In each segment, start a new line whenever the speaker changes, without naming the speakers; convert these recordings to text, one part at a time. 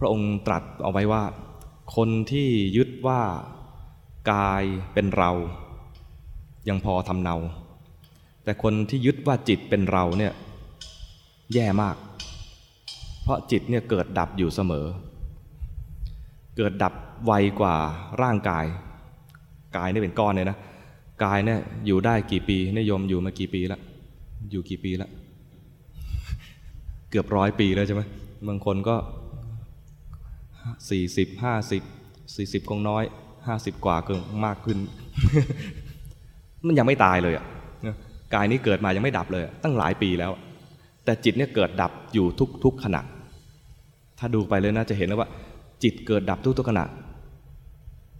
พระองค์ตรัสเอาไว้ว่า คนที่ยึดว่ากายเป็นเรา ยังพอทำเนา แต่คนที่ยึดว่าจิตเป็นเราเนี่ยแย่มาก เพราะจิตเนี่ยเกิดดับอยู่เสมอ เกิดดับไวกว่าร่างกาย กายนี่เป็นก้อนเลยนะ กายเนี่ยอยู่ได้กี่ปีนิยมอยู่มากี่ปีแล้ว อยู่กี่ปีแล้ว เกือบร้อยปีแล้วใช่ไหมบางคนก็ สี่สิบห้าสิบสี่สิบคงน้อยห้าสิบกว่าเกินมากขึ้น มันยังไม่ตายเลยอะกายนี้เกิดมายังไม่ดับเลย ตั้งหลายปีแล้ว แต่จิตเนี่ยเกิดดับอยู่ทุกทุกขณะ ถ้าดูไปเลยนะจะเห็นแล้วว่า จิตเกิดดับทุกทุกขณะ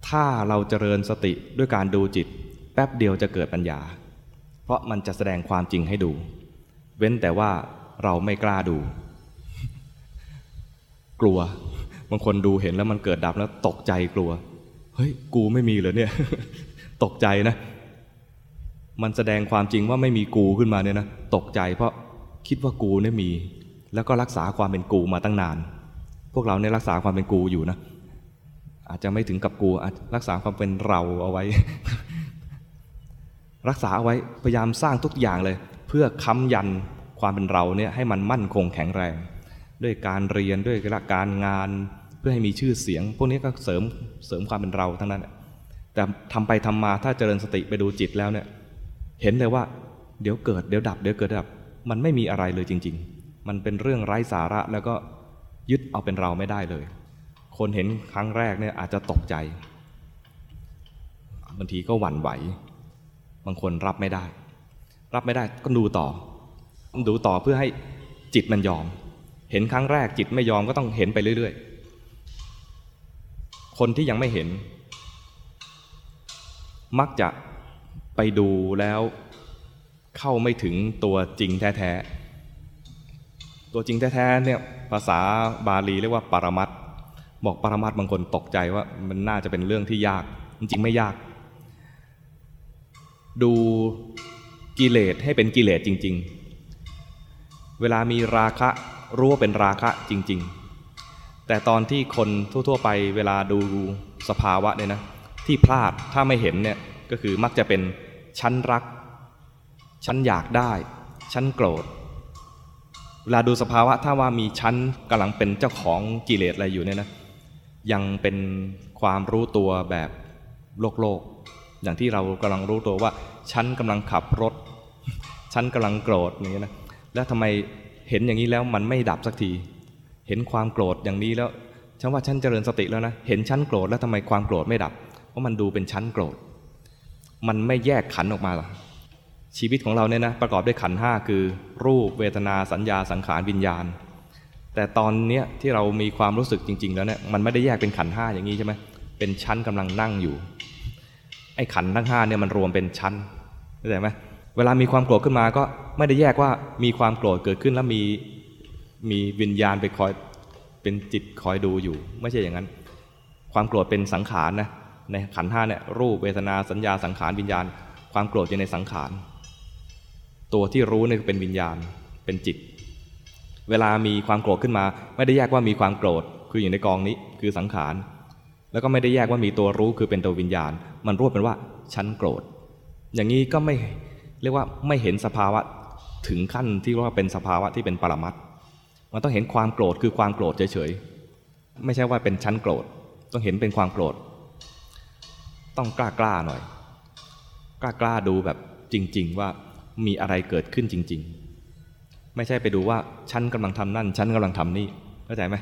ถ้าเราเจริญสติด้วยการดูจิต แป๊บเดียวจะเกิดปัญญา เพราะมันจะแสดงความจริงให้ดู เว้นแต่ว่าเราไม่กล้าดู กลัว บางคนดูเห็นแล้วมันเกิดดับแล้วตกใจกลัว เฮ้ย กูไม่มีเลยเนี่ย ตกใจนะ มันแสดงความจริงว่าไม่มีกูขึ้นมาเนี่ยนะ ตกใจเพราะคิดว่ากูเนี่ยมี แล้วก็รักษาความเป็นกูมาตั้งนาน พวกเราเนี่ยรักษาความเป็นกูอยู่นะ อาจจะไม่ถึงกับกูรักษาความเป็นเราเอาไว้ รักษาเอาไว้ พยายามสร้างทุกอย่างเลย เพื่อค้ำยันความเป็นเราเนี่ยให้มันมั่นคงแข็งแรง ด้วยการเรียนด้วยการงาน เพื่อให้มีชื่อเสียง พวกนี้ก็เสริมเสริมความเป็นเราทั้งนั้นแต่ทำไปทำมาถ้าเจริญสติไปดูจิตแล้วเนี่ย เห็นเลยว่า เดี๋ยวเกิดเดี๋ยวดับ เดี๋ยวเกิดดับ มันไม่มีอะไรเลยจริง ๆ มันเป็นเรื่องไร้สาระแล้วก็ยึดเอาเป็นเราไม่ได้เลย คนเห็นครั้งแรกเนี่ยอาจจะตกใจบางทีก็หวั่นไหว บางคนรับไม่ได้ รับไม่ได้ก็ดูต่อ ดูต่อเพื่อให้จิตมันยอม เห็นครั้งแรกจิตไม่ยอมก็ต้องเห็นไปเรื่อย ๆ คนที่ยังไม่เห็น มักจะไปดูแล้วเข้าไม่ถึงตัวจริงแท้ๆ ตัวจริงแท้ๆเนี่ยภาษาบาลีเรียกว่าปรมัตบอกปรมัตบางคนตกใจว่ามันน่าจะเป็นเรื่องที่ยากจริงๆไม่ยาก ดูกิเลสให้เป็นกิเลสจริง ๆ เวลามีราคะรู้ว่าเป็นราคะจริง ๆ แต่ตอนที่คนทั่วๆไปเวลาดูสภาวะเนี่ยนะ ที่พลาดถ้าไม่เห็นเนี่ยก็คือมักจะเป็นชั้นรัก ชั้นอยากได้ ชั้นโกรธ เวลาดูสภาวะถ้าว่ามีชั้นกำลังเป็นเจ้าของกิเลสอะไรอยู่เนี่ยนะยังเป็นความรู้ตัวแบบโลกโลก อย่างที่เรากำลังรู้ตัวว่า ชั้นกำลังขับรถ ชั้นกำลังโกรธอย่างนี้นะแล้วทำไมเห็นอย่างนี้แล้วมันไม่ดับสักที เห็นความโกรธอย่างนี้แล้วฉันว่าฉันเจริญสติแล้วนะเห็นชั้นโกรธแล้วทำไมความโกรธไม่ดับ เพราะมันดูเป็นชั้นโกรธ มันไม่แยกขันออกมาหรอชีวิตของเราเนี่ยนะประกอบด้วยขันห้าคือ รูปเวทนาสัญญาสังขารวิญญาณ แต่ตอนเนี้ยที่เรามีความรู้สึกจริง ๆ แล้วเนี่ยมันไม่ได้แยกเป็นขันห้าอย่างนี้ใช่ไหมเป็นชั้นกำลังนั่งอยู่ไอ้ขันทั้งห้าเนี่ยมันรวมเป็นชั้นเข้าใจไหมเวลามีความโกรธขึ้นมาก็ไม่ได้แยกว่ามีความโกรธเกิดขึ้นแล้วมี มีวิญญาณไปคอยเป็นจิตคอยดูอยู่ ไม่ใช่อย่างนั้น ความโกรธเป็นสังขารนะในขันห้าเนี่ยรูปเวทนาสัญญาสังขารวิญญาณ ความโกรธอยู่ในสังขาร ตัวที่รู้เนี่ยเป็นวิญญาณเป็นจิต เวลามีความโกรธขึ้นมา ไม่ได้แยกว่ามีความโกรธคืออยู่ในกองนี้คือสังขาร แล้วก็ไม่ได้แยกว่ามีตัวรู้คือเป็นตัววิญญาณ มันรวบเป็นว่าฉันโกรธ อย่างนี้ก็ไม่เรียกว่าไม่เห็นสภาวะถึงขั้นที่ว่าเป็นสภาวะที่เป็นปรมัตถ มันต้องเห็นความโกรธคือความโกรธเฉยๆ ไม่ใช่ว่าเป็นชั้นโกรธ ต้องเห็นเป็นความโกรธ ต้องกล้ากล้าหน่อย กล้ากล้าดูแบบจริง ๆ ว่ามีอะไรเกิดขึ้นจริง ๆ ไม่ใช่ไปดูว่าฉันกำลังทำนั่นฉันกำลังทำนี่เข้าใจไหม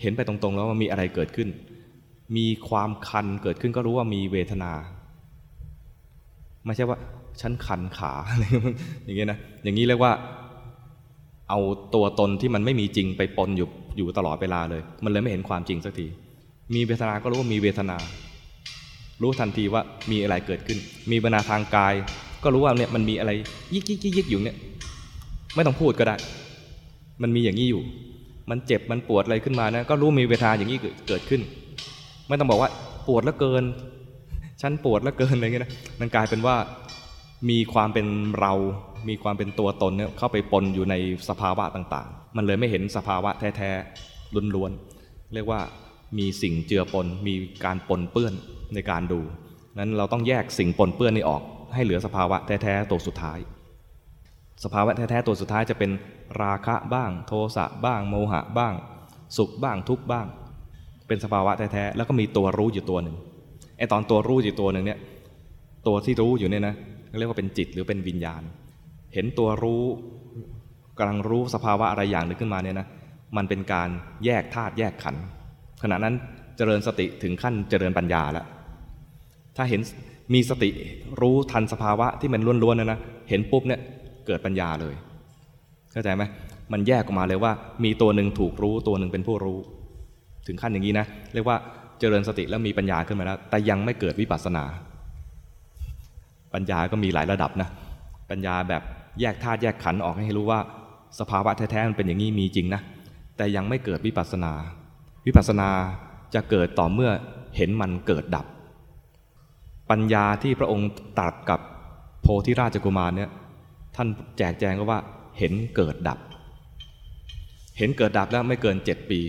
เห็นไปตรงๆแล้วว่ามีอะไรเกิดขึ้น มีความคันเกิดขึ้นก็รู้ว่ามีเวทนา ไม่ใช่ว่าฉันคันขาอะไรอย่างเงี้ยนะอย่างนี้เรียกว่า เอาตัวตนที่มันไม่มีจริงไปปนอยู่อยู่ตลอดเวลาเลย มันเลยไม่เห็นความจริงสักที มีเวทนา ก็รู้ว่ามีเวทนา รู้ทันทีว่ามีอะไรเกิดขึ้น มีเวทนาทางกาย ก็รู้ว่าเนี่ยมันมีอะไรยิกยิกยิกยิกอยู่เนี่ย ไม่ต้องพูดก็ได้ มันมีอย่างนี้อยู่ มันเจ็บ มันปวดอะไรขึ้นมานะ ก็รู้มีเวทนาอย่างนี้เกิดขึ้น ไม่ต้องบอกว่าปวดแล้วเกิน ฉันปวดแล้วเกินอะไรเงี้ยนะ มันกลายเป็นว่า มีความเป็นเรา มีความเป็นตัวตนเนี่ยเข้าไปปนอยู่ในสภาวะต่างๆ มันเลยไม่เห็นสภาวะแท้ๆล้วนๆ เรียกว่ามีสิ่งเจือปน มีการปนเปื้อนในการดู นั้นเราต้องแยกสิ่งปนเปื้อนนี้ออก ให้เหลือสภาวะแท้ๆตัวสุดท้าย สภาวะแท้ๆตัวสุดท้ายจะเป็นราคะบ้าง โทสะบ้าง โมหะบ้าง สุขบ้างทุกบ้าง เป็นสภาวะแท้ๆแล้วก็มีตัวรู้อยู่ตัวหนึ่งไอตอนตัวรู้อยู่ตัวหนึ่งเนี่ยตัวที่รู้อยู่เนี่ยนะ เรียกว่าเป็นจิตหรือเป็นวิญญาณ เห็นตัวรู้กำลังรู้สภาวะอะไรอย่างหนึ่งขึ้นมาเนี่ยนะมันเป็นการแยกธาตุแยกขันธ์ขณะนั้นเจริญสติถึงขั้นเจริญปัญญาแล้วถ้าเห็นมีสติรู้ทันสภาวะที่มันล้วนๆนะนะเห็นปุ๊บเนี่ยเกิดปัญญาเลยเข้าใจไหมมันแยกออกมาเลยว่า มีตัวหนึ่งถูกรู้ตัวหนึ่งเป็นผู้รู้ ถึงขั้นอย่างนี้นะเรียกว่าเจริญสติแล้วมีปัญญาขึ้นมาแล้ว แต่ยังไม่เกิดวิปัสสนา ปัญญาก็มีหลายระดับนะ ปัญญาแบบแยกธาตุแยกขันธ์ออกให้รู้ว่า สภาวะแท้ๆมันเป็นอย่างนี้มีจริงนะ แต่ยังไม่เกิดวิปัสสนา วิปัสสนาจะเกิดต่อเมื่อเห็นมันเกิดดับ ปัญญาที่พระองค์ตรัสกับโพธิราชกุมารเนี่ยท่านแจกแจงก็ว่าเห็นเกิดดับ เห็นเกิดดับแล้วไม่เกินเจ็ดปี